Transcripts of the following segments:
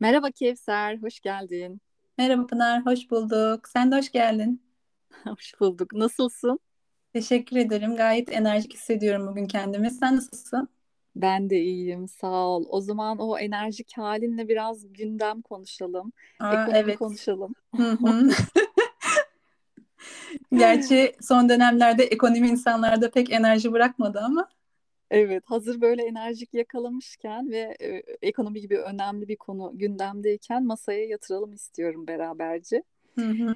Merhaba Kevser, hoş geldin. Merhaba Pınar, hoş bulduk. Sen de hoş geldin. Hoş bulduk. Nasılsın? Teşekkür ederim. Gayet enerjik hissediyorum bugün kendimi. Sen nasılsın? Ben de iyiyim, sağ ol. O zaman o enerjik halinle biraz gündem konuşalım, Aa, ekonomi evet. konuşalım. Hı hı. Gerçi son dönemlerde ekonomi insanlarda pek enerji bırakmadı ama. Evet, hazır böyle enerjik yakalamışken ve e, ekonomi gibi önemli bir konu gündemdeyken masaya yatıralım istiyorum beraberce. Hı hı.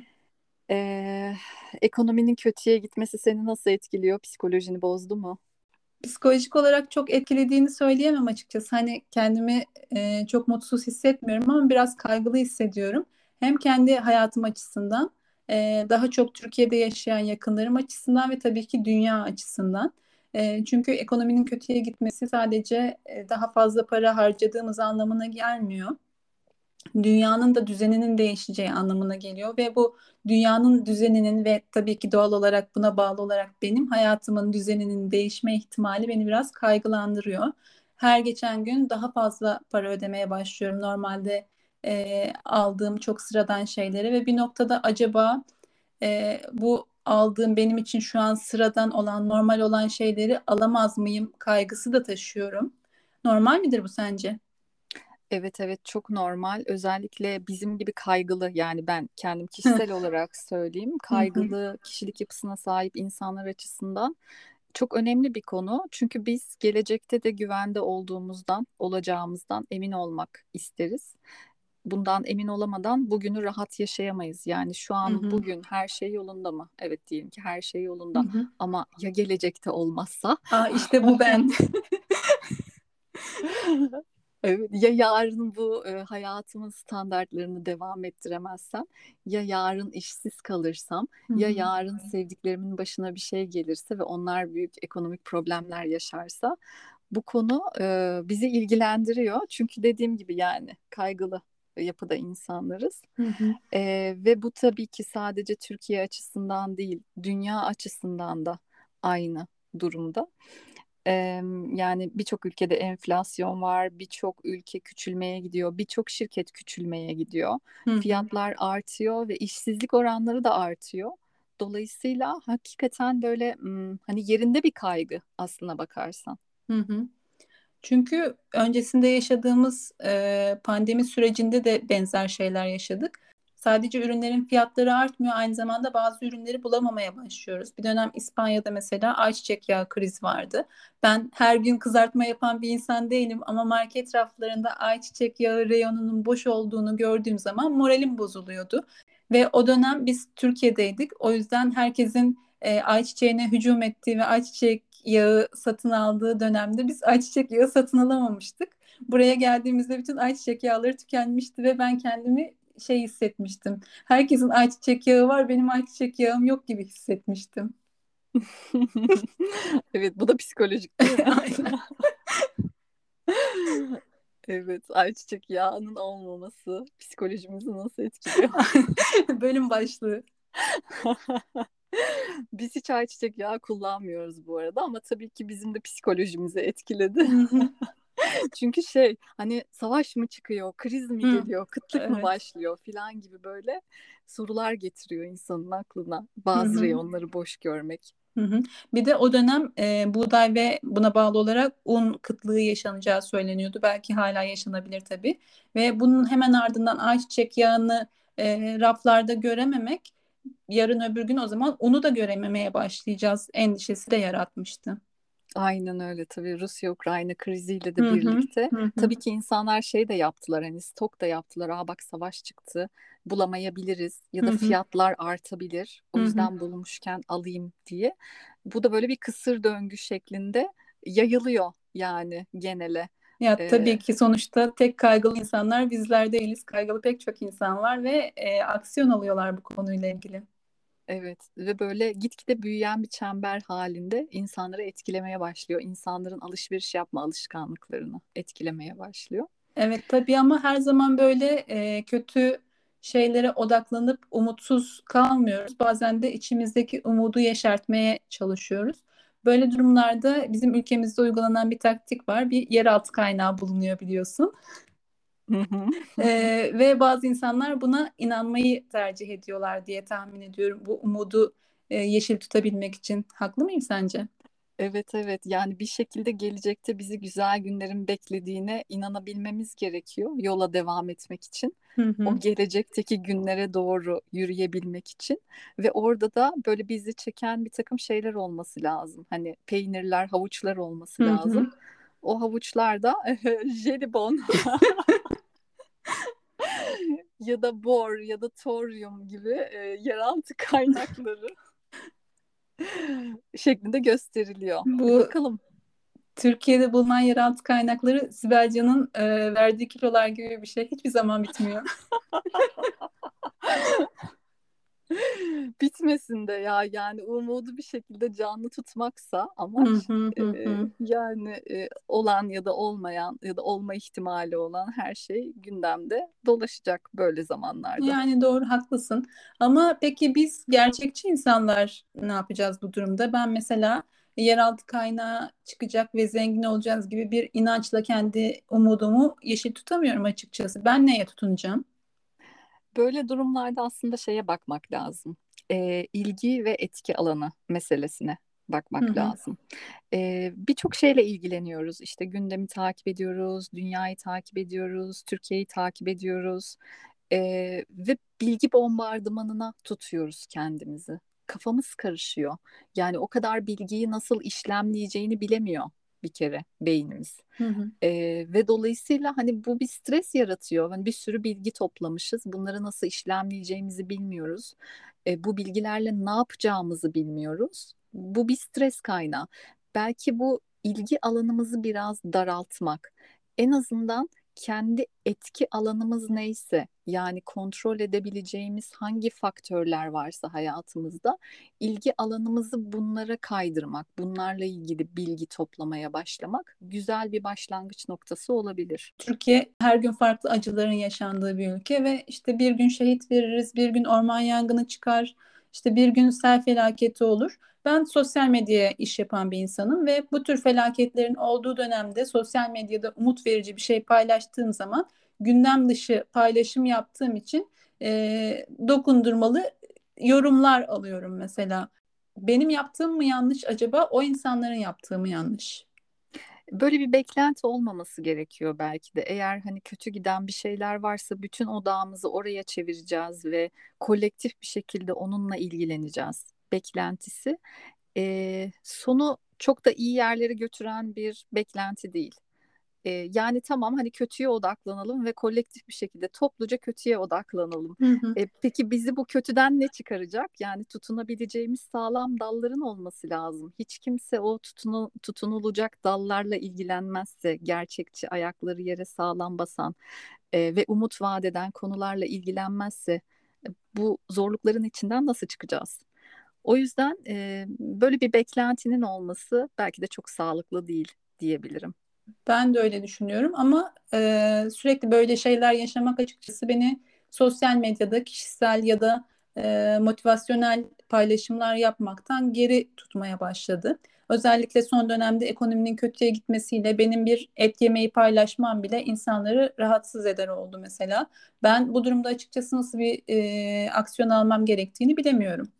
Ee, ekonominin kötüye gitmesi seni nasıl etkiliyor? Psikolojini bozdu mu? Psikolojik olarak çok etkilediğini söyleyemem açıkçası. Hani kendimi e, çok mutsuz hissetmiyorum ama biraz kaygılı hissediyorum. Hem kendi hayatım açısından, e, daha çok Türkiye'de yaşayan yakınlarım açısından ve tabii ki dünya açısından. Çünkü ekonominin kötüye gitmesi sadece daha fazla para harcadığımız anlamına gelmiyor dünyanın da düzeninin değişeceği anlamına geliyor ve bu dünyanın düzeninin ve tabii ki doğal olarak buna bağlı olarak benim hayatımın düzeninin değişme ihtimali beni biraz kaygılandırıyor. Her geçen gün daha fazla para ödemeye başlıyorum normalde e, aldığım çok sıradan şeylere ve bir noktada acaba e, bu aldığım benim için şu an sıradan olan normal olan şeyleri alamaz mıyım kaygısı da taşıyorum. Normal midir bu sence? Evet evet çok normal. Özellikle bizim gibi kaygılı yani ben kendim kişisel olarak söyleyeyim kaygılı kişilik yapısına sahip insanlar açısından çok önemli bir konu. Çünkü biz gelecekte de güvende olduğumuzdan, olacağımızdan emin olmak isteriz. Bundan emin olamadan bugünü rahat yaşayamayız. Yani şu an hı. bugün her şey yolunda mı? Evet diyelim ki her şey yolunda. hı. Ama ya gelecekte olmazsa? Aa, işte bu ben. Evet, ya yarın bu e, hayatımın standartlarını devam ettiremezsem, ya yarın işsiz kalırsam, Hı ya yarın sevdiklerimin başına bir şey gelirse ve onlar büyük ekonomik problemler yaşarsa, bu konu e, bizi ilgilendiriyor. Çünkü dediğim gibi yani kaygılı yapıda insanlarız. Hı hı. E, ve bu tabii ki sadece Türkiye açısından değil, dünya açısından da aynı durumda. Eee, yani birçok ülkede enflasyon var, birçok ülke küçülmeye gidiyor, birçok şirket küçülmeye gidiyor. Hı hı. Fiyatlar artıyor ve işsizlik oranları da artıyor. Dolayısıyla hakikaten böyle hani yerinde bir kaygı aslına bakarsan. Hı hı. Çünkü öncesinde yaşadığımız e, pandemi sürecinde de benzer şeyler yaşadık. Sadece ürünlerin fiyatları artmıyor, aynı zamanda bazı ürünleri bulamamaya başlıyoruz. Bir dönem İspanya'da mesela ayçiçek yağı krizi vardı. Ben her gün kızartma yapan bir insan değilim ama market raflarında ayçiçek yağı reyonunun boş olduğunu gördüğüm zaman moralim bozuluyordu. Ve o dönem biz Türkiye'deydik. O yüzden herkesin e, ayçiçeğine hücum ettiği ve ayçiçek yağı satın aldığı dönemde biz ayçiçek yağı satın alamamıştık. Buraya geldiğimizde bütün ayçiçek yağları tükenmişti ve ben kendimi şey hissetmiştim. Herkesin ayçiçek yağı var, benim ayçiçek yağım yok gibi hissetmiştim. Evet, bu da psikolojik değil mi? Aynen. Evet, ayçiçek yağının olmaması psikolojimizi nasıl etkiliyor? Bölüm başlığı. Biz hiç ayçiçek yağı kullanmıyoruz bu arada ama tabii ki bizim de psikolojimizi etkiledi. Çünkü şey hani savaş mı çıkıyor, kriz mi geliyor, kıtlık mı evet. başlıyor filan gibi böyle sorular getiriyor insanın aklına. Bazı reyonları boş görmek. Hı hı. Bir de o dönem e, buğday ve buna bağlı olarak un kıtlığı yaşanacağı söyleniyordu. Belki hala yaşanabilir tabii. Ve bunun hemen ardından ayçiçek yağını e, raflarda görememek, yarın öbür gün o zaman unu da görememeye başlayacağız endişesi de yaratmıştı. Aynen öyle tabii Rusya-Ukrayna kriziyle Hı de hı. birlikte Hı hı. tabii ki insanlar şey de yaptılar hani stok da yaptılar. Aa bak savaş çıktı bulamayabiliriz ya Hı da hı. fiyatlar artabilir o Hı hı. yüzden bulmuşken alayım diye. Bu da böyle bir kısır döngü şeklinde yayılıyor yani genele. Ya Ee, tabii ki sonuçta tek kaygılı insanlar bizler değiliz. Kaygılı pek çok insan var ve e, aksiyon alıyorlar bu konuyla ilgili. Evet ve böyle gitgide büyüyen bir çember halinde insanları etkilemeye başlıyor. İnsanların alışveriş yapma alışkanlıklarını etkilemeye başlıyor. Evet tabii ama her zaman böyle e, kötü şeylere odaklanıp umutsuz kalmıyoruz. Bazen de içimizdeki umudu yeşertmeye çalışıyoruz. Böyle durumlarda bizim ülkemizde uygulanan bir taktik var. Bir yeraltı kaynağı bulunuyor biliyorsun. Ee, ve bazı insanlar buna inanmayı tercih ediyorlar diye tahmin ediyorum. Bu umudu e, yeşil tutabilmek için. Haklı mıyım sence? Evet evet yani bir şekilde gelecekte bizi güzel günlerin beklediğine inanabilmemiz gerekiyor yola devam etmek için. Hı hı. O gelecekteki günlere doğru yürüyebilmek için ve orada da böyle bizi çeken bir takım şeyler olması lazım. Hani peynirler, havuçlar olması Hı hı. lazım. O havuçlar da jelibon ya da bor ya da toryum gibi e, yeraltı kaynakları şeklinde gösteriliyor. Bu Bakalım. Türkiye'de bulunan yeraltı kaynakları Sibel Can'ın e, verdiği kilolar gibi bir şey. Hiçbir zaman bitmiyor. Bitmesin de ya yani umudu bir şekilde canlı tutmaksa amaç Hı hı hı e, yani e, olan ya da olmayan ya da olma ihtimali olan her şey gündemde dolaşacak böyle zamanlarda. Yani doğru haklısın. Ama peki biz gerçekçi insanlar ne yapacağız bu durumda? Ben mesela yeraltı kaynağı çıkacak ve zengin olacağız gibi bir inançla kendi umudumu yeşil tutamıyorum açıkçası. Ben neye tutunacağım? Böyle durumlarda aslında şeye bakmak lazım. E, ilgi ve etki alanı meselesine bakmak hı. lazım. E, birçok şeyle ilgileniyoruz. İşte gündemi takip ediyoruz, dünyayı takip ediyoruz, Türkiye'yi takip ediyoruz. E, ve bilgi bombardımanına tutuyoruz kendimizi. Kafamız karışıyor. Yani o kadar bilgiyi nasıl işlemleyeceğini bilemiyor bir kere beynimiz. Hı hı. Ee, ve dolayısıyla hani bu bir stres yaratıyor. Hani bir sürü bilgi toplamışız. Bunları nasıl işlemleyeceğimizi bilmiyoruz. Ee, bu bilgilerle ne yapacağımızı bilmiyoruz. Bu bir stres kaynağı. Belki bu ilgi alanımızı biraz daraltmak. En azından kendi etki alanımız neyse yani kontrol edebileceğimiz hangi faktörler varsa hayatımızda ilgi alanımızı bunlara kaydırmak, bunlarla ilgili bilgi toplamaya başlamak güzel bir başlangıç noktası olabilir. Türkiye her gün farklı acıların yaşandığı bir ülke ve işte bir gün şehit veririz, bir gün orman yangını çıkar, işte bir gün sel felaketi olur. Ben sosyal medyaya iş yapan bir insanım ve bu tür felaketlerin olduğu dönemde sosyal medyada umut verici bir şey paylaştığım zaman gündem dışı paylaşım yaptığım için e, dokundurmalı yorumlar alıyorum mesela. Benim yaptığım mı yanlış acaba o insanların yaptığı mı yanlış? Böyle bir beklenti olmaması gerekiyor belki de. Eğer hani kötü giden bir şeyler varsa bütün odağımızı oraya çevireceğiz ve kolektif bir şekilde onunla ilgileneceğiz. Beklentisi e, sonu çok da iyi yerlere götüren bir beklenti değil. E, yani tamam hani kötüye odaklanalım ve kolektif bir şekilde topluca kötüye odaklanalım. Hı hı. E, peki bizi bu kötüden ne çıkaracak? Yani tutunabileceğimiz sağlam dalların olması lazım. Hiç kimse o tutunu, tutunulacak dallarla ilgilenmezse, gerçekçi ayakları yere sağlam basan e, ve umut vaat eden konularla ilgilenmezse bu zorlukların içinden nasıl çıkacağız? O yüzden e, böyle bir beklentinin olması belki de çok sağlıklı değil diyebilirim. Ben de öyle düşünüyorum ama e, sürekli böyle şeyler yaşamak açıkçası beni sosyal medyada kişisel ya da e, motivasyonel paylaşımlar yapmaktan geri tutmaya başladı. Özellikle son dönemde ekonominin kötüye gitmesiyle benim bir et yemeği paylaşmam bile insanları rahatsız eder oldu mesela. Ben bu durumda açıkçası nasıl bir e, aksiyon almam gerektiğini bilemiyorum.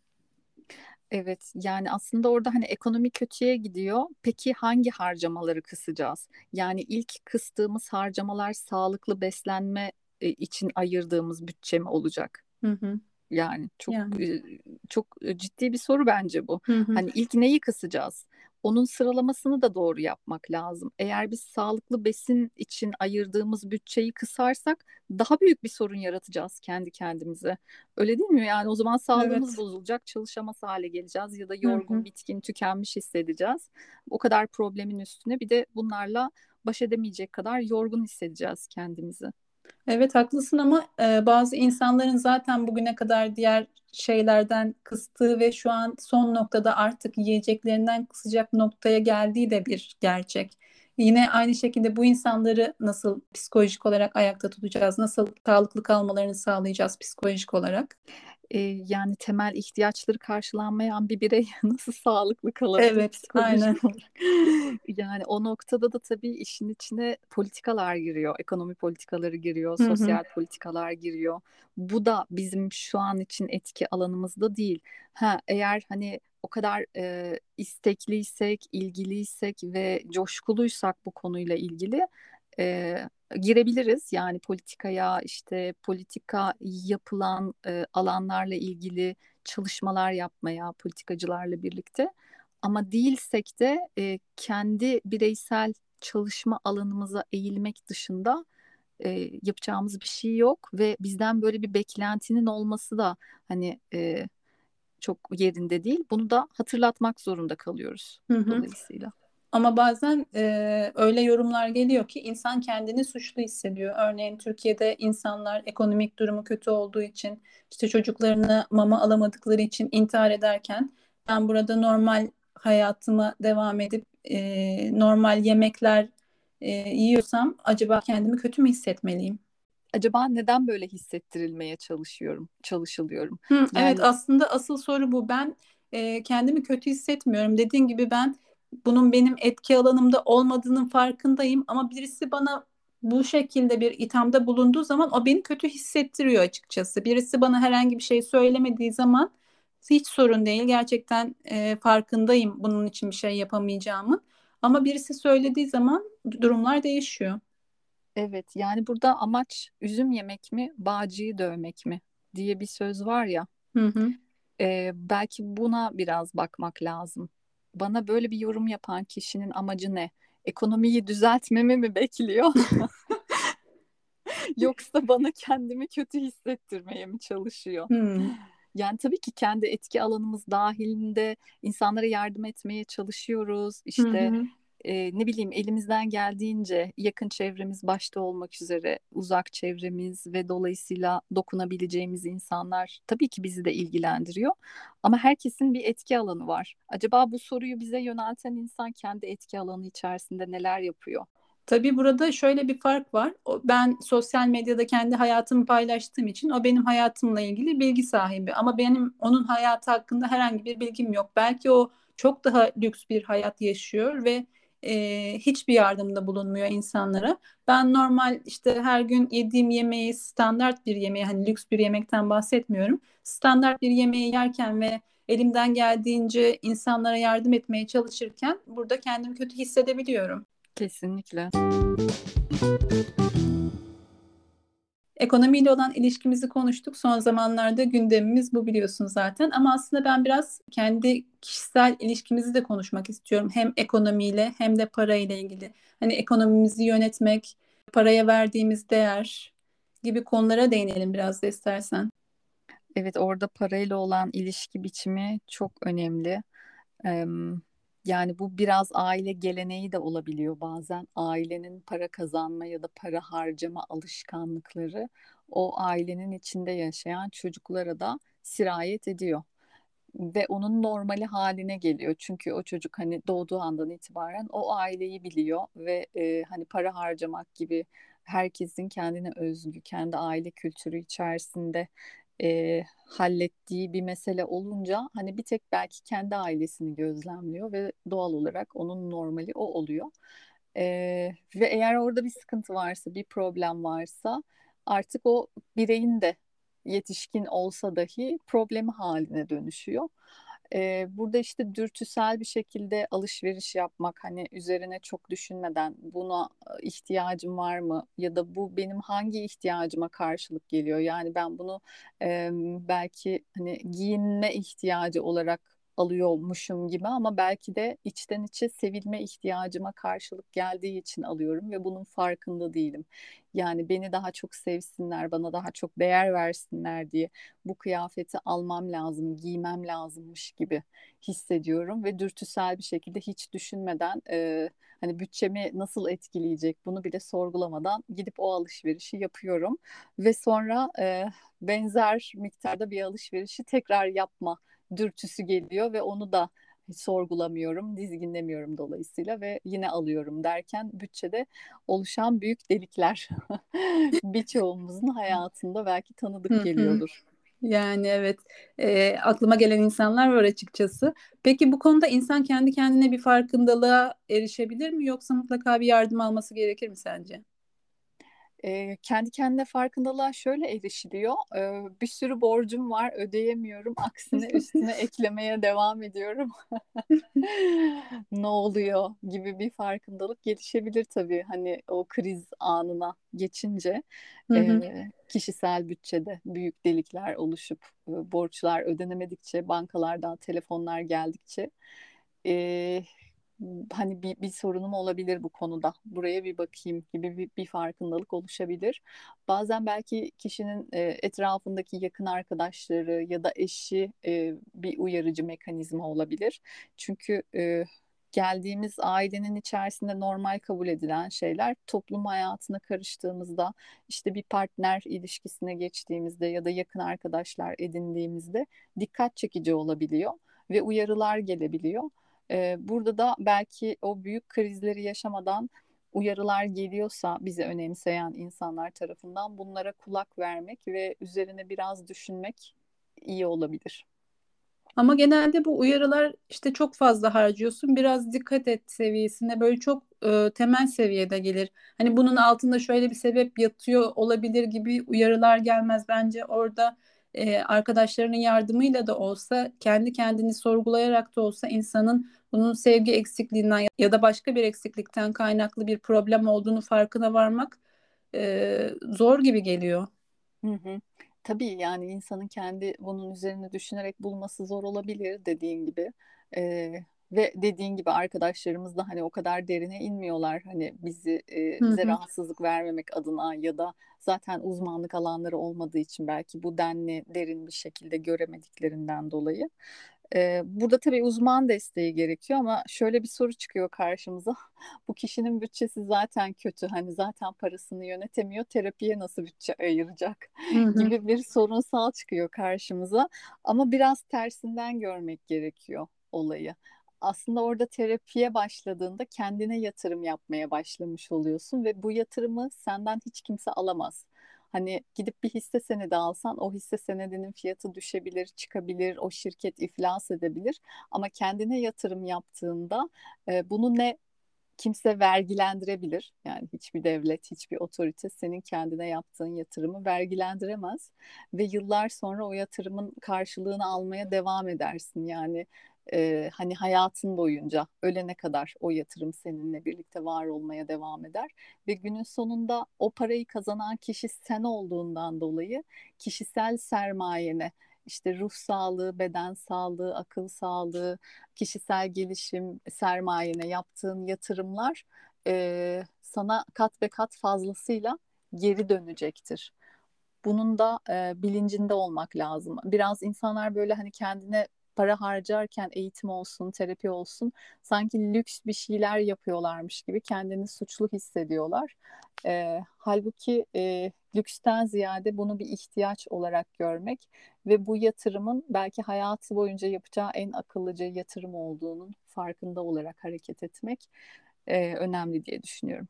Evet, yani aslında orada hani ekonomi kötüye gidiyor. Peki hangi harcamaları kısacağız? Yani ilk kıstığımız harcamalar sağlıklı beslenme e, için ayırdığımız bütçe mi olacak? Hı hı. Yani çok Yani. e, çok ciddi bir soru bence bu. Hı hı. Hani ilk neyi kısacağız? Onun sıralamasını da doğru yapmak lazım. Eğer biz sağlıklı besin için ayırdığımız bütçeyi kısarsak daha büyük bir sorun yaratacağız kendi kendimize. Öyle değil mi? Yani o zaman sağlığımız Evet. bozulacak, çalışamaz hale geleceğiz ya da yorgun, hı. bitkin, tükenmiş hissedeceğiz. O kadar problemin üstüne bir de bunlarla baş edemeyecek kadar yorgun hissedeceğiz kendimizi. Evet haklısın ama e, bazı insanların zaten bugüne kadar diğer şeylerden kıstığı ve şu an son noktada artık yiyeceklerinden kısacak noktaya geldiği de bir gerçek. Yine aynı şekilde bu insanları nasıl psikolojik olarak ayakta tutacağız? Nasıl sağlıklı kalmalarını sağlayacağız psikolojik olarak? Ee, yani temel ihtiyaçları karşılanmayan bir birey nasıl sağlıklı kalabilir Evet, psikolojik aynen. olarak? Yani o noktada da tabii işin içine politikalar giriyor, ekonomi politikaları giriyor, sosyal politikalar giriyor. Bu da bizim şu an için etki alanımızda değil. Ha, eğer hani o kadar e, istekliysek, ilgiliysek ve coşkuluysak bu konuyla ilgili e, girebiliriz. Yani politikaya işte politika yapılan e, alanlarla ilgili çalışmalar yapmaya politikacılarla birlikte. Ama değilsek de e, kendi bireysel çalışma alanımıza eğilmek dışında e, yapacağımız bir şey yok ve bizden böyle bir beklentinin olması da hani e, çok yerinde değil. Bunu da hatırlatmak zorunda kalıyoruz Hı hı. dolayısıyla. Ama bazen e, öyle yorumlar geliyor ki insan kendini suçlu hissediyor. Örneğin Türkiye'de insanlar ekonomik durumu kötü olduğu için, işte çocuklarına mama alamadıkları için intihar ederken ben burada normal hayatıma devam edip e, normal yemekler e, yiyorsam acaba kendimi kötü mü hissetmeliyim? Acaba neden böyle hissettirilmeye çalışıyorum, çalışılıyorum? Hı, evet Yani aslında asıl soru bu. Ben e, kendimi kötü hissetmiyorum. Dediğin gibi ben bunun benim etki alanımda olmadığının farkındayım ama birisi bana bu şekilde bir ithamda bulunduğu zaman o beni kötü hissettiriyor açıkçası. Birisi bana herhangi bir şey söylemediği zaman hiç sorun değil. Gerçekten e, farkındayım bunun için bir şey yapamayacağımın. Ama birisi söylediği zaman durumlar değişiyor. Evet yani burada amaç üzüm yemek mi, bağcıyı dövmek mi diye bir söz var ya. Hı hı. e, belki buna biraz bakmak lazım. Bana böyle bir yorum yapan kişinin amacı ne? Ekonomiyi düzeltmemi mi bekliyor? Yoksa bana kendimi kötü hissettirmeye mi çalışıyor? Hı Yani tabii ki kendi etki alanımız dahilinde insanlara yardım etmeye çalışıyoruz. hı. İşte hı. E, ne bileyim elimizden geldiğince yakın çevremiz başta olmak üzere uzak çevremiz ve dolayısıyla dokunabileceğimiz insanlar tabii ki bizi de ilgilendiriyor. Ama herkesin bir etki alanı var. Acaba bu soruyu bize yönelten insan kendi etki alanı içerisinde neler yapıyor? Tabii burada şöyle bir fark var. Ben sosyal medyada kendi hayatımı paylaştığım için o benim hayatımla ilgili bilgi sahibi. Ama benim onun hayatı hakkında herhangi bir bilgim yok. Belki o çok daha lüks bir hayat yaşıyor ve e, hiçbir yardımda bulunmuyor insanlara. Ben normal işte her gün yediğim yemeği standart bir yemeği hani lüks bir yemekten bahsetmiyorum. Standart bir yemeği yerken ve elimden geldiğince insanlara yardım etmeye çalışırken burada kendimi kötü hissedebiliyorum. Kesinlikle. Ekonomiyle olan ilişkimizi konuştuk. Son zamanlarda gündemimiz bu biliyorsun zaten. Ama aslında ben biraz kendi kişisel ilişkimizi de konuşmak istiyorum. Hem ekonomiyle hem de parayla ilgili. Hani ekonomimizi yönetmek, paraya verdiğimiz değer gibi konulara değinelim biraz da istersen. Evet, orada parayla olan ilişki biçimi çok önemli. Yani bu biraz aile geleneği de olabiliyor bazen. Ailenin para kazanma ya da para harcama alışkanlıkları o ailenin içinde yaşayan çocuklara da sirayet ediyor. Ve onun normali haline geliyor. Çünkü o çocuk hani doğduğu andan itibaren o aileyi biliyor ve e, hani para harcamak gibi herkesin kendine özgü, kendi aile kültürü içerisinde e, hallettiği bir mesele olunca hani bir tek belki kendi ailesini gözlemliyor ve doğal olarak onun normali o oluyor. E, ve eğer orada bir sıkıntı varsa, bir problem varsa artık o bireyin de yetişkin olsa dahi problemi haline dönüşüyor. Ee, burada işte dürtüsel bir şekilde alışveriş yapmak hani üzerine çok düşünmeden buna e, ihtiyacım var mı ya da bu benim hangi ihtiyacıma karşılık geliyor? Yani ben bunu e, belki hani giyinme ihtiyacı olarak alıyormuşum gibi ama belki de içten içe sevilme ihtiyacıma karşılık geldiği için alıyorum ve bunun farkında değilim. Yani beni daha çok sevsinler, bana daha çok değer versinler diye bu kıyafeti almam lazım, giymem lazımmış gibi hissediyorum ve dürtüsel bir şekilde hiç düşünmeden e, hani bütçemi nasıl etkileyecek bunu bile sorgulamadan gidip o alışverişi yapıyorum ve sonra e, benzer miktarda bir alışverişi tekrar yapma dürtüsü geliyor ve onu da sorgulamıyorum, dizginlemiyorum dolayısıyla ve yine alıyorum derken bütçede oluşan büyük delikler birçoğumuzun hayatında belki tanıdık geliyordur. Yani evet e, aklıma gelen insanlar var açıkçası. Peki bu konuda insan kendi kendine bir farkındalığa erişebilir mi yoksa mutlaka bir yardım alması gerekir mi sence? E, kendi kendine farkındalığa şöyle erişiliyor. E, bir sürü borcum var, ödeyemiyorum. Aksine üstüne eklemeye devam ediyorum. ne oluyor gibi bir farkındalık gelişebilir tabii. Hani o kriz anına geçince e, kişisel bütçede büyük delikler oluşup e, borçlar ödenemedikçe, bankalardan telefonlar geldikçe e, hani bir, bir sorunum olabilir bu konuda. Buraya bir bakayım gibi bir, bir farkındalık oluşabilir. Bazen belki kişinin e, etrafındaki yakın arkadaşları ya da eşi e, bir uyarıcı mekanizma olabilir. Çünkü e, geldiğimiz ailenin içerisinde normal kabul edilen şeyler toplum hayatına karıştığımızda işte bir partner ilişkisine geçtiğimizde ya da yakın arkadaşlar edindiğimizde dikkat çekici olabiliyor ve uyarılar gelebiliyor. E, burada da belki o büyük krizleri yaşamadan uyarılar geliyorsa bizi önemseyen insanlar tarafından bunlara kulak vermek ve üzerine biraz düşünmek iyi olabilir. Ama genelde bu uyarılar işte çok fazla harcıyorsun. Biraz dikkat et seviyesinde böyle çok e, temel seviyede gelir. Hani bunun altında şöyle bir sebep yatıyor olabilir gibi uyarılar gelmez bence. Orada e, arkadaşlarının yardımıyla da olsa kendi kendini sorgulayarak da olsa insanın bunun sevgi eksikliğinden ya da başka bir eksiklikten kaynaklı bir problem olduğunu farkına varmak e, zor gibi geliyor. Hı hı. Tabii yani insanın kendi bunun üzerine düşünerek bulması zor olabilir dediğin gibi. Ee, ve dediğin gibi arkadaşlarımız da hani o kadar derine inmiyorlar hani bizi e, bize rahatsızlık vermemek adına ya da zaten uzmanlık alanları olmadığı için belki bu denli derin bir şekilde göremediklerinden dolayı. Ee, burada tabii uzman desteği gerekiyor ama şöyle bir soru çıkıyor karşımıza. Bu kişinin bütçesi zaten kötü. Hani zaten parasını yönetemiyor. Terapiye nasıl bütçe ayıracak gibi bir sorunsal çıkıyor karşımıza. Ama biraz tersinden görmek gerekiyor olayı aslında orada terapiye başladığında kendine yatırım yapmaya başlamış oluyorsun ve bu yatırımı senden hiç kimse alamaz. Hani gidip bir hisse senedi alsan o hisse senedinin fiyatı düşebilir, çıkabilir, o şirket iflas edebilir. Ama kendine yatırım yaptığında e, bunu ne kimse vergilendirebilir. Yani hiçbir devlet, hiçbir otorite senin kendine yaptığın yatırımı vergilendiremez ve yıllar sonra o yatırımın karşılığını almaya devam edersin. Yani e, hani hayatın boyunca ölene kadar o yatırım seninle birlikte var olmaya devam eder ve günün sonunda o parayı kazanan kişi sen olduğundan dolayı kişisel sermayene işte ruh sağlığı, beden sağlığı, akıl sağlığı, kişisel gelişim sermayene yaptığın yatırımlar e, sana kat ve kat fazlasıyla geri dönecektir. Bunun da e, bilincinde olmak lazım. Biraz insanlar böyle hani kendine para harcarken eğitim olsun, terapi olsun sanki lüks bir şeyler yapıyorlarmış gibi kendini suçlu hissediyorlar. E, halbuki e, lüksten ziyade bunu bir ihtiyaç olarak görmek ve bu yatırımın belki hayatı boyunca yapacağı en akıllıca yatırım olduğunun farkında olarak hareket etmek e, önemli diye düşünüyorum.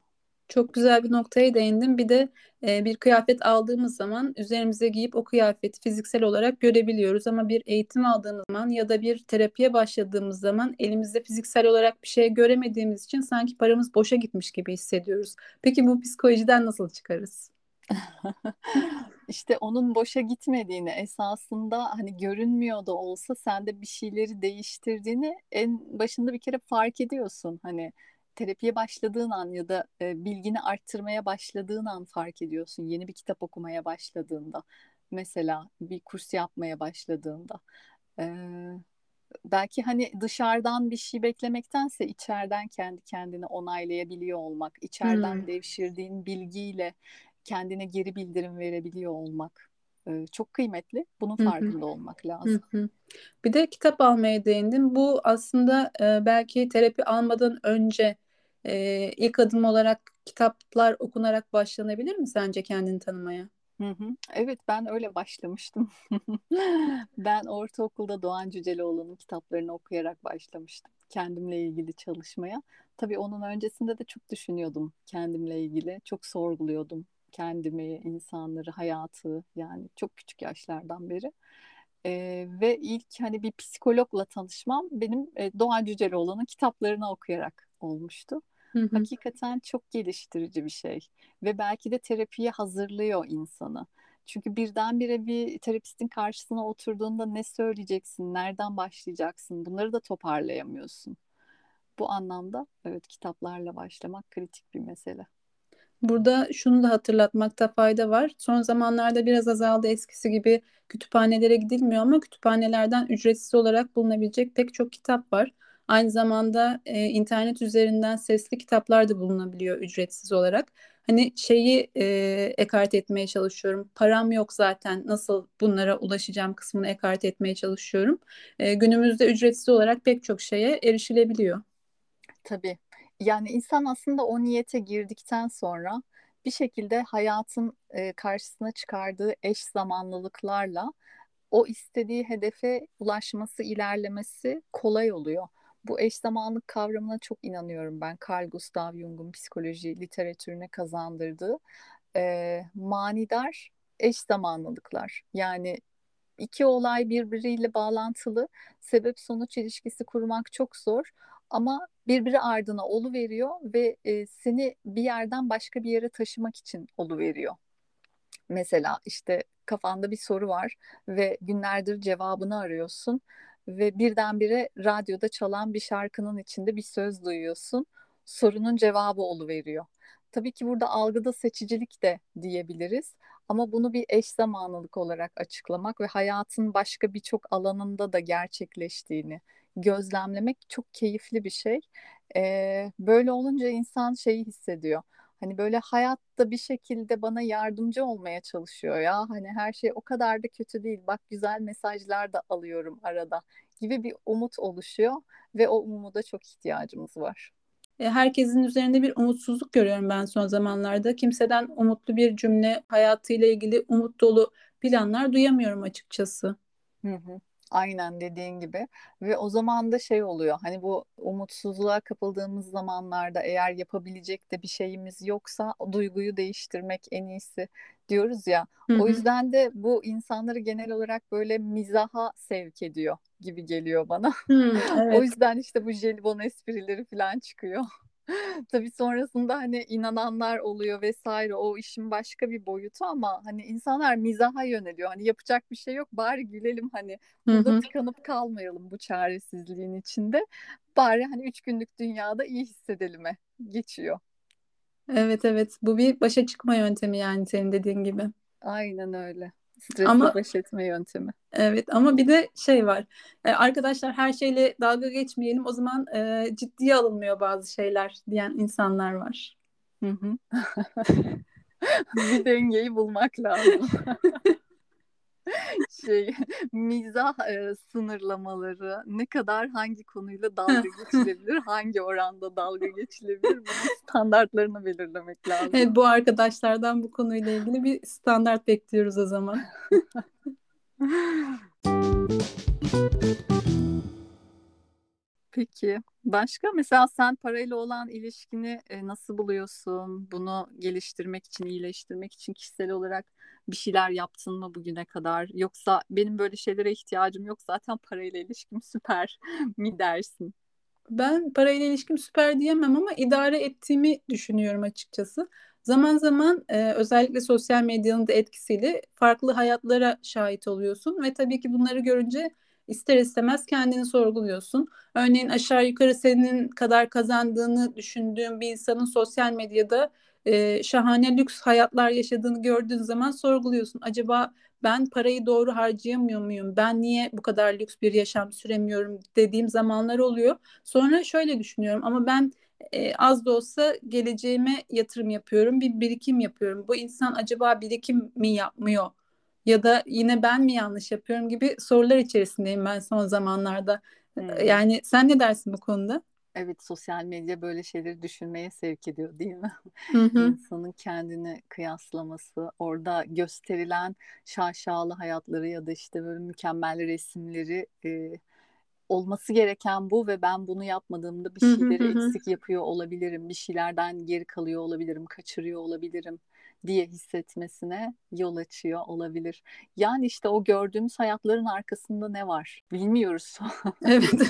Çok güzel bir noktaya değindim. Bir de e, bir kıyafet aldığımız zaman üzerimize giyip o kıyafeti fiziksel olarak görebiliyoruz. Ama bir eğitim aldığımız zaman ya da bir terapiye başladığımız zaman elimizde fiziksel olarak bir şey göremediğimiz için sanki paramız boşa gitmiş gibi hissediyoruz. Peki bu psikolojiden nasıl çıkarız? İşte onun boşa gitmediğini esasında hani görünmüyor da olsa sende bir şeyleri değiştirdiğini en başında bir kere fark ediyorsun. Hani terapiye başladığın an ya da e, bilgini arttırmaya başladığın an fark ediyorsun. Yeni bir kitap okumaya başladığında mesela bir kurs yapmaya başladığında. E, belki hani dışarıdan bir şey beklemektense içeriden kendi kendini onaylayabiliyor olmak, içeriden hmm. devşirdiğin bilgiyle kendine geri bildirim verebiliyor olmak çok kıymetli. Bunun farkında olmak lazım. Bir de kitap almaya değindim. Bu aslında belki terapi almadan önce e, ilk adım olarak kitaplar okunarak başlanabilir mi sence kendini tanımaya? Evet ben öyle başlamıştım. Ben ortaokulda Doğan Cüceloğlu'nun kitaplarını okuyarak başlamıştım. Kendimle ilgili çalışmaya. Tabii onun öncesinde de çok düşünüyordum kendimle ilgili. Çok sorguluyordum kendimi, insanları, hayatı yani çok küçük yaşlardan beri. Ee, ve ilk hani bir psikologla tanışmam benim e, Doğan Cüceloğlu'nun kitaplarını okuyarak olmuştu. Hı hı. Hakikaten çok geliştirici bir şey ve belki de terapiye hazırlıyor insanı. Çünkü birdenbire bir terapistin karşısına oturduğunda ne söyleyeceksin, nereden başlayacaksın bunları da toparlayamıyorsun. Bu anlamda evet kitaplarla başlamak kritik bir mesele. Burada şunu da hatırlatmakta fayda var. Son zamanlarda biraz azaldı eskisi gibi kütüphanelere gidilmiyor ama kütüphanelerden ücretsiz olarak bulunabilecek pek çok kitap var. Aynı zamanda e, internet üzerinden sesli kitaplar da bulunabiliyor ücretsiz olarak. Hani şeyi e, ekart etmeye çalışıyorum. Param yok zaten nasıl bunlara ulaşacağım kısmını ekart etmeye çalışıyorum. E, günümüzde ücretsiz olarak pek çok şeye erişilebiliyor. Tabii. Yani insan aslında o niyete girdikten sonra bir şekilde hayatın e, karşısına çıkardığı eş zamanlılıklarla o istediği hedefe ulaşması, ilerlemesi kolay oluyor. Bu eş zamanlık kavramına çok inanıyorum ben. Carl Gustav Jung'un psikoloji literatürüne kazandırdığı e, manidar eş zamanlılıklar. Yani iki olay birbiriyle bağlantılı, sebep sonuç ilişkisi kurmak çok zor ama birbiri ardına olu veriyor ve e, seni bir yerden başka bir yere taşımak için olu veriyor. Mesela işte kafanda bir soru var ve günlerdir cevabını arıyorsun ve birdenbire radyoda çalan bir şarkının içinde bir söz duyuyorsun. Sorunun cevabı oluveriyor. Tabii ki burada algıda seçicilik de diyebiliriz ama bunu bir eş zamanlılık olarak açıklamak ve hayatın başka birçok alanında da gerçekleştiğini gözlemlemek çok keyifli bir şey. Ee, böyle olunca insan şeyi hissediyor. Hani böyle hayatta bir şekilde bana yardımcı olmaya çalışıyor ya. Hani her şey o kadar da kötü değil. Bak güzel mesajlar da alıyorum arada gibi bir umut oluşuyor ve o umuda çok ihtiyacımız var. E, herkesin üzerinde bir umutsuzluk görüyorum ben son zamanlarda. Kimseden umutlu bir cümle, hayatıyla ilgili umut dolu planlar duyamıyorum açıkçası. Hı hı. Aynen dediğin gibi ve o zaman da şey oluyor hani bu umutsuzluğa kapıldığımız zamanlarda eğer yapabilecek de bir şeyimiz yoksa o duyguyu değiştirmek en iyisi diyoruz ya. Hı O yüzden de bu insanları genel olarak böyle mizaha sevk ediyor gibi geliyor bana. Hı, O evet. yüzden işte bu jelibon esprileri falan çıkıyor. Tabii sonrasında hani inananlar oluyor vesaire o işin başka bir boyutu ama hani insanlar mizaha yöneliyor. Hani yapacak bir şey yok bari gülelim hani burada tıkanıp kalmayalım bu çaresizliğin içinde. Bari hani üç günlük dünyada iyi hissedelime geçiyor. Evet evet bu bir başa çıkma yöntemi yani senin dediğin gibi. Aynen öyle. Stresle Ama baş etme yöntemi. evet ama bir de şey var. E, arkadaşlar her şeyle dalga geçmeyelim. O zaman e, ciddiye alınmıyor bazı şeyler diyen insanlar var. Hı hı. Bir dengeyi bulmak lazım. şey mizah e, sınırlamaları ne kadar hangi konuyla dalga geçilebilir, hangi oranda dalga geçilebilir bunun standartlarını belirlemek Evet, lazım. bu arkadaşlardan bu konuyla ilgili bir standart bekliyoruz o zaman. Peki başka mesela sen parayla olan ilişkini e, nasıl buluyorsun? Bunu geliştirmek için, iyileştirmek için kişisel olarak bir şeyler yaptın mı bugüne kadar? Yoksa benim böyle şeylere ihtiyacım yok zaten parayla ilişkim süper mi dersin? Ben parayla ilişkim süper diyemem ama idare ettiğimi düşünüyorum açıkçası. Zaman zaman e, özellikle sosyal medyanın da etkisiyle farklı hayatlara şahit oluyorsun ve tabii ki bunları görünce ister istemez kendini sorguluyorsun. Örneğin aşağı yukarı senin kadar kazandığını düşündüğün bir insanın sosyal medyada e, şahane lüks hayatlar yaşadığını gördüğün zaman sorguluyorsun. Acaba ben parayı doğru harcayamıyor muyum? Ben niye bu kadar lüks bir yaşam süremiyorum dediğim zamanlar oluyor. Sonra şöyle düşünüyorum ama ben e, az da olsa geleceğime yatırım yapıyorum, bir birikim yapıyorum. Bu insan acaba birikim mi yapmıyor? Ya da yine ben mi yanlış yapıyorum gibi sorular içerisindeyim ben son zamanlarda. Hmm. Yani sen ne dersin bu konuda? Evet sosyal medya böyle şeyleri düşünmeye sevk ediyor değil mi? Hı hı. İnsanın kendini kıyaslaması, orada gösterilen şaşalı hayatları ya da işte böyle mükemmel resimleri e, olması gereken bu ve ben bunu yapmadığımda bir Hı hı şeyleri hı hı. eksik yapıyor olabilirim, bir şeylerden geri kalıyor olabilirim, kaçırıyor olabilirim diye hissetmesine yol açıyor olabilir. Yani işte o gördüğümüz hayatların arkasında ne var bilmiyoruz. Evet.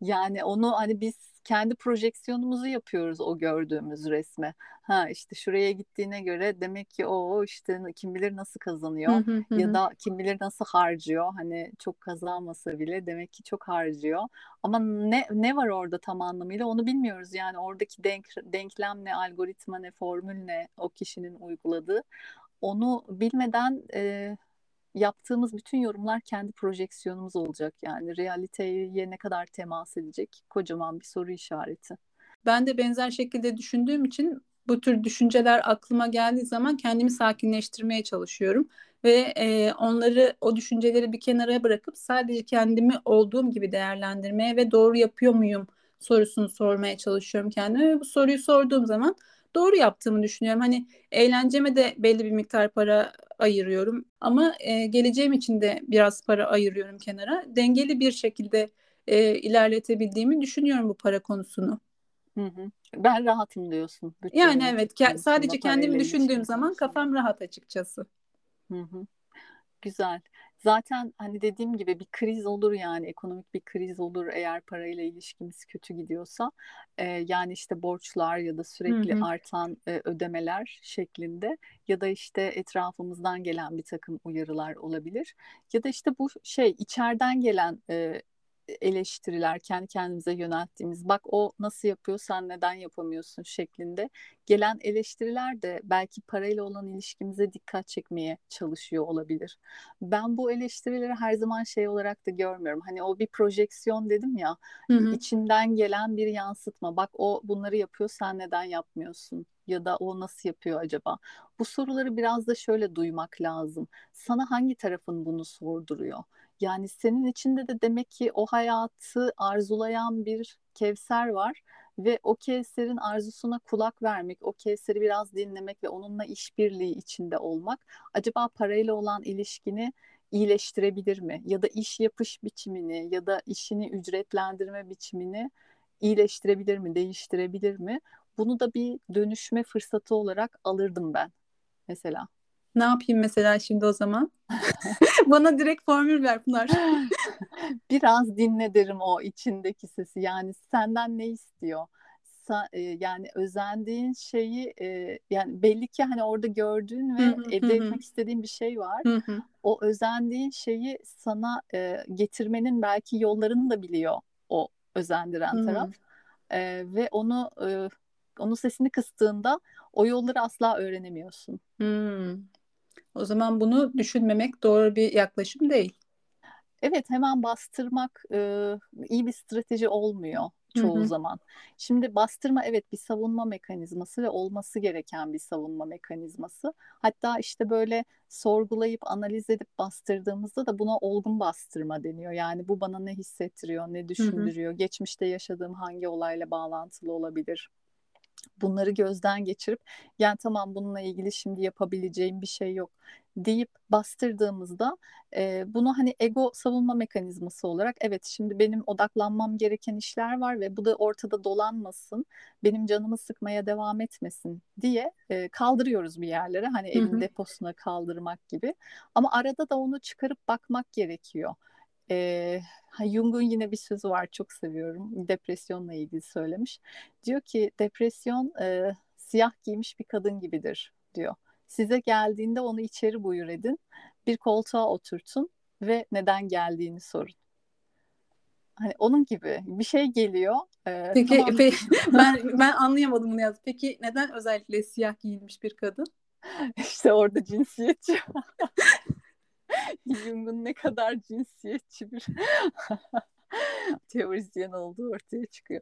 Yani onu hani biz kendi projeksiyonumuzu yapıyoruz o gördüğümüz resme. Ha işte şuraya gittiğine göre demek ki o işte kim bilir nasıl kazanıyor hı hı ya da kim bilir nasıl harcıyor. Hani çok kazanmasa bile demek ki çok harcıyor. Ama ne ne var orada tam anlamıyla onu bilmiyoruz. Yani oradaki denk, denklem ne, algoritma ne, formül ne o kişinin uyguladığı. Onu bilmeden e, yaptığımız bütün yorumlar kendi projeksiyonumuz olacak. Yani realiteye ne kadar temas edecek kocaman bir soru işareti. Ben de benzer şekilde düşündüğüm için bu tür düşünceler aklıma geldiği zaman kendimi sakinleştirmeye çalışıyorum ve e, onları o düşünceleri bir kenara bırakıp sadece kendimi olduğum gibi değerlendirmeye ve doğru yapıyor muyum sorusunu sormaya çalışıyorum kendime ve bu soruyu sorduğum zaman doğru yaptığımı düşünüyorum. Hani eğlenceme de belli bir miktar para ayırıyorum ama e, geleceğim için de biraz para ayırıyorum kenara. Dengeli bir şekilde e, ilerletebildiğimi düşünüyorum bu para konusunu. Hı hı. Ben rahatım diyorsun bütçe Yani evet ke- sadece kendimi düşündüğüm ilişkin zaman kafam rahat açıkçası. Hı hı. Güzel. Zaten hani dediğim gibi bir kriz olur yani ekonomik bir kriz olur eğer parayla ilişkimiz kötü gidiyorsa. Ee, yani işte borçlar ya da Hı sürekli hı. artan e, ödemeler şeklinde ya da işte etrafımızdan gelen bir takım uyarılar olabilir. Ya da işte bu şey içeriden gelen e, eleştiriler kendi kendimize yönelttiğimiz bak o nasıl yapıyor sen neden yapamıyorsun şeklinde gelen eleştiriler de belki parayla olan ilişkimize dikkat çekmeye çalışıyor olabilir. Ben bu eleştirileri her zaman şey olarak da görmüyorum. Hani o bir projeksiyon dedim ya Hı hı. içinden gelen bir yansıtma. Bak o bunları yapıyor sen neden yapmıyorsun? Ya da o nasıl yapıyor acaba? Bu soruları biraz da şöyle duymak lazım. Sana hangi tarafın bunu sorduruyor? Yani senin içinde de demek ki o hayatı arzulayan bir Kevser var ve o Kevser'in arzusuna kulak vermek, o Kevser'i biraz dinlemek ve onunla işbirliği içinde olmak acaba parayla olan ilişkini iyileştirebilir mi? Ya da iş yapış biçimini ya da işini ücretlendirme biçimini iyileştirebilir mi, değiştirebilir mi? Bunu da bir dönüşme fırsatı olarak alırdım ben mesela. Ne yapayım mesela şimdi o zaman? Bana direkt formül ver Pınar. Biraz dinle derim o içindeki sesi. Yani senden ne istiyor? E, yani özendiğin şeyi e, yani belli ki hani orada gördüğün ve hı hı elde hı. etmek istediğin bir şey var. Hı hı. O özendiğin şeyi sana e, getirmenin belki yollarını da biliyor o özendiren taraf. Hı. E, ve onu onun sesini kıstığında o yolları asla öğrenemiyorsun. Hı. O zaman bunu düşünmemek doğru bir yaklaşım değil. Evet, hemen bastırmak e, iyi bir strateji olmuyor çoğu hı. zaman. Şimdi bastırma evet bir savunma mekanizması ve olması gereken bir savunma mekanizması. Hatta işte böyle sorgulayıp analiz edip bastırdığımızda da buna olgun bastırma deniyor. Yani bu bana ne hissettiriyor, ne düşündürüyor, geçmişte yaşadığım hangi olayla bağlantılı olabilir? Bunları gözden geçirip yani tamam bununla ilgili şimdi yapabileceğim bir şey yok. deyip bastırdığımızda e, bunu hani ego savunma mekanizması olarak evet şimdi benim odaklanmam gereken işler var ve bu da ortada dolanmasın benim canımı sıkmaya devam etmesin. diye e, kaldırıyoruz bir yerlere hani evin deposuna kaldırmak gibi. Ama arada da onu çıkarıp bakmak gerekiyor. E, Jung'un yine bir sözü var çok seviyorum depresyonla ilgili söylemiş. Diyor ki depresyon e, siyah giymiş bir kadın gibidir diyor. Size geldiğinde onu içeri buyur edin, bir koltuğa oturtun ve neden geldiğini sorun. Hani onun gibi bir şey geliyor. E, Peki, tamam pe ben ben anlayamadım bunu yaz. Peki neden özellikle siyah giyinmiş bir kadın? işte orada cinsiyetçi. Jung'un ne kadar cinsiyetçi bir teorisyen olduğu ortaya çıkıyor.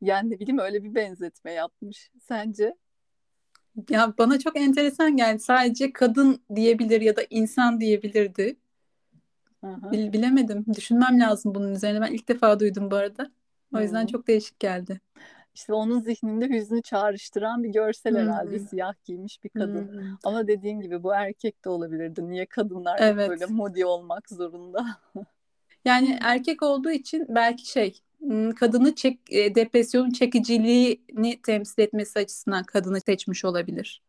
Yani ne bileyim öyle bir benzetme yapmış. Sence? Ya bana çok enteresan geldi. Sadece kadın diyebilir ya da insan diyebilirdi. Bil- bilemedim. Düşünmem lazım bunun üzerine. Ben ilk defa duydum bu arada. O yüzden Hmm. çok değişik geldi. İşte onun zihninde hüznü çağrıştıran bir görsel herhalde Hmm. siyah giymiş bir kadın. Hmm. Ama dediğin gibi bu erkek de olabilirdi. Niye kadınlar Evet. böyle modi olmak zorunda? Yani erkek olduğu için belki şey kadını çek, e, depresyonun çekiciliğini temsil etmesi açısından kadını seçmiş olabilir.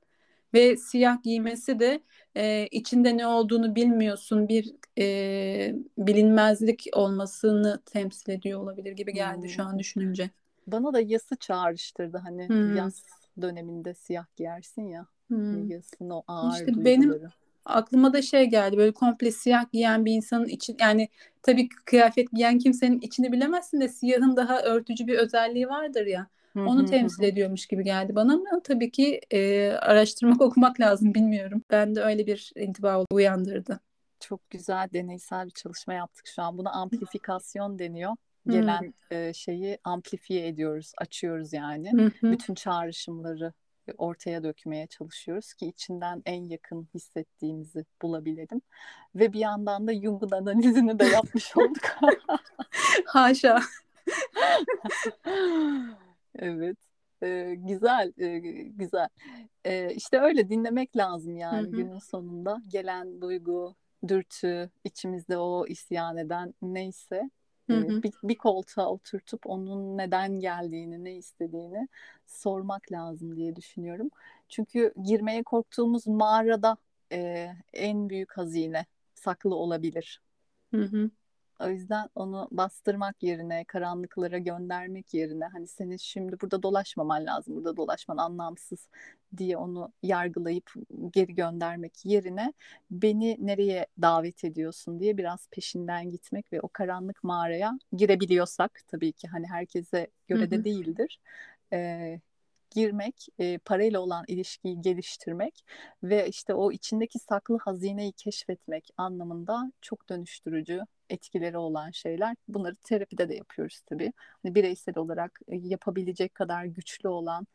Ve siyah giymesi de e, içinde ne olduğunu bilmiyorsun bir e, bilinmezlik olmasını temsil ediyor olabilir gibi geldi şu Hmm. an düşününce. Bana da yası çağrıştırdı. Hani Hmm. yaz döneminde siyah giyersin ya. Hmm. Yasın o ağır İşte benim duyguları. aklıma da şey geldi böyle komple siyah giyen bir insanın için yani tabii kıyafet giyen kimsenin içini bilemezsin de siyahın daha örtücü bir özelliği vardır ya Hı onu temsil hı. ediyormuş gibi geldi bana ama tabii ki e, araştırmak okumak lazım bilmiyorum. Ben de öyle bir intiba uyandırdı. Çok güzel deneysel bir çalışma yaptık şu an. Buna amplifikasyon deniyor. Hmm. Gelen e, şeyi amplifiye ediyoruz, açıyoruz yani. Hı. Bütün çağrışımları ortaya dökmeye çalışıyoruz ki içinden en yakın hissettiğimizi bulabilelim. Ve bir yandan da Jung'un analizini de yapmış olduk. Haşa. Evet. Ee, güzel, e, güzel. Ee, işte öyle dinlemek lazım yani hı. günün sonunda. Gelen duygu, dürtü, içimizde o isyan eden neyse Hı e, hı. bir, bir koltuğa oturtup onun neden geldiğini, ne istediğini sormak lazım diye düşünüyorum. Çünkü girmeye korktuğumuz mağarada e, en büyük hazine saklı olabilir. Hı hı. O yüzden onu bastırmak yerine, karanlıklara göndermek yerine hani senin şimdi burada dolaşmaman lazım, burada dolaşman anlamsız diye onu yargılayıp geri göndermek yerine beni nereye davet ediyorsun diye biraz peşinden gitmek ve o karanlık mağaraya girebiliyorsak tabii ki hani herkese göre de değildir. Ee, girmek, e, parayla olan ilişkiyi geliştirmek ve işte o içindeki saklı hazineyi keşfetmek anlamında çok dönüştürücü etkileri olan şeyler. Bunları terapide de yapıyoruz tabii. Hani bireysel olarak yapabilecek kadar güçlü olan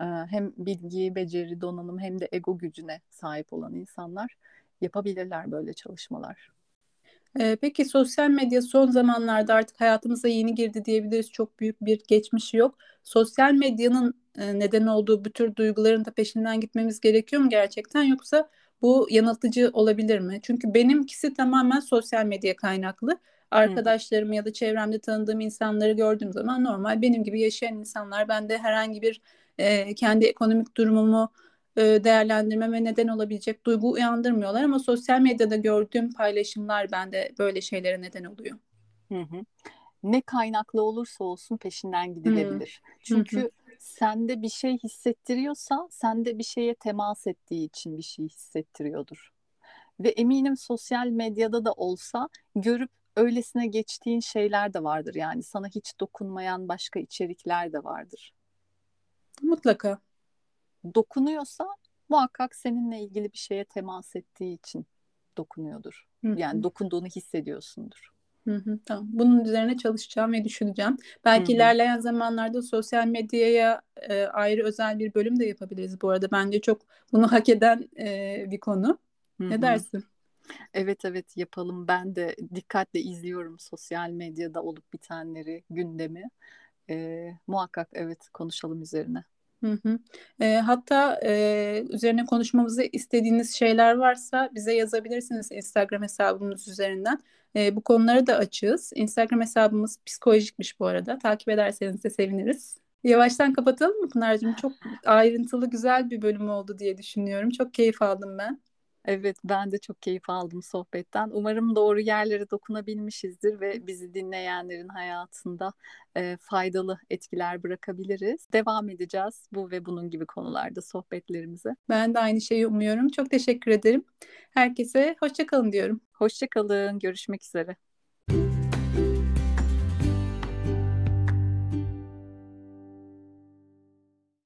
hem bilgi, beceri, donanım hem de ego gücüne sahip olan insanlar yapabilirler böyle çalışmalar. Peki sosyal medya son zamanlarda artık hayatımıza yeni girdi diyebiliriz. Çok büyük bir geçmişi yok. Sosyal medyanın neden olduğu bu tür duyguların da peşinden gitmemiz gerekiyor mu gerçekten yoksa bu yanıltıcı olabilir mi? Çünkü benimkisi tamamen sosyal medya kaynaklı. Arkadaşlarımı ya da çevremde tanıdığım insanları gördüğüm zaman normal benim gibi yaşayan insanlar ben de herhangi bir e, kendi ekonomik durumumu e, değerlendirmeme neden olabilecek duygu uyandırmıyorlar ama sosyal medyada gördüğüm paylaşımlar bende böyle şeylere neden oluyor. Hı hı. Ne kaynaklı olursa olsun peşinden Hı gidilebilir. hı hı. Sende bir şey hissettiriyorsa sende bir şeye temas ettiği için bir şey hissettiriyordur. Ve eminim sosyal medyada da olsa görüp öylesine geçtiğin şeyler de vardır. Yani sana hiç dokunmayan başka içerikler de vardır. Mutlaka. Dokunuyorsa muhakkak seninle ilgili bir şeye temas ettiği için dokunuyor,dur. Hı Yani dokunduğunu hissediyorsundur. Hı hı, tamam. Bunun üzerine çalışacağım ve düşüneceğim. Belki hı. ilerleyen zamanlarda sosyal medyaya e, ayrı özel bir bölüm de yapabiliriz bu arada. Bence çok bunu hak eden e, bir konu. Hı Ne dersin? Evet evet yapalım. Ben de dikkatle izliyorum sosyal medyada olup bitenleri, gündemi. Ee, muhakkak evet konuşalım üzerine. Hı hı. E, hatta e, üzerine konuşmamızı istediğiniz şeyler varsa bize yazabilirsiniz Instagram hesabımız üzerinden. E, bu konuları da açığız. Instagram hesabımız psikolojikmiş bu arada. Takip ederseniz de seviniriz. Yavaştan kapatalım mı Pınar'cığım? Çok ayrıntılı güzel bir bölüm oldu diye düşünüyorum. Çok keyif aldım ben. Evet ben de çok keyif aldım sohbetten. Umarım doğru yerlere dokunabilmişizdir ve bizi dinleyenlerin hayatında e, faydalı etkiler bırakabiliriz. Devam edeceğiz bu ve bunun gibi konularda sohbetlerimize. Ben de aynı şeyi umuyorum. Çok teşekkür ederim. Herkese hoşça kalın diyorum. Hoşça kalın, görüşmek üzere.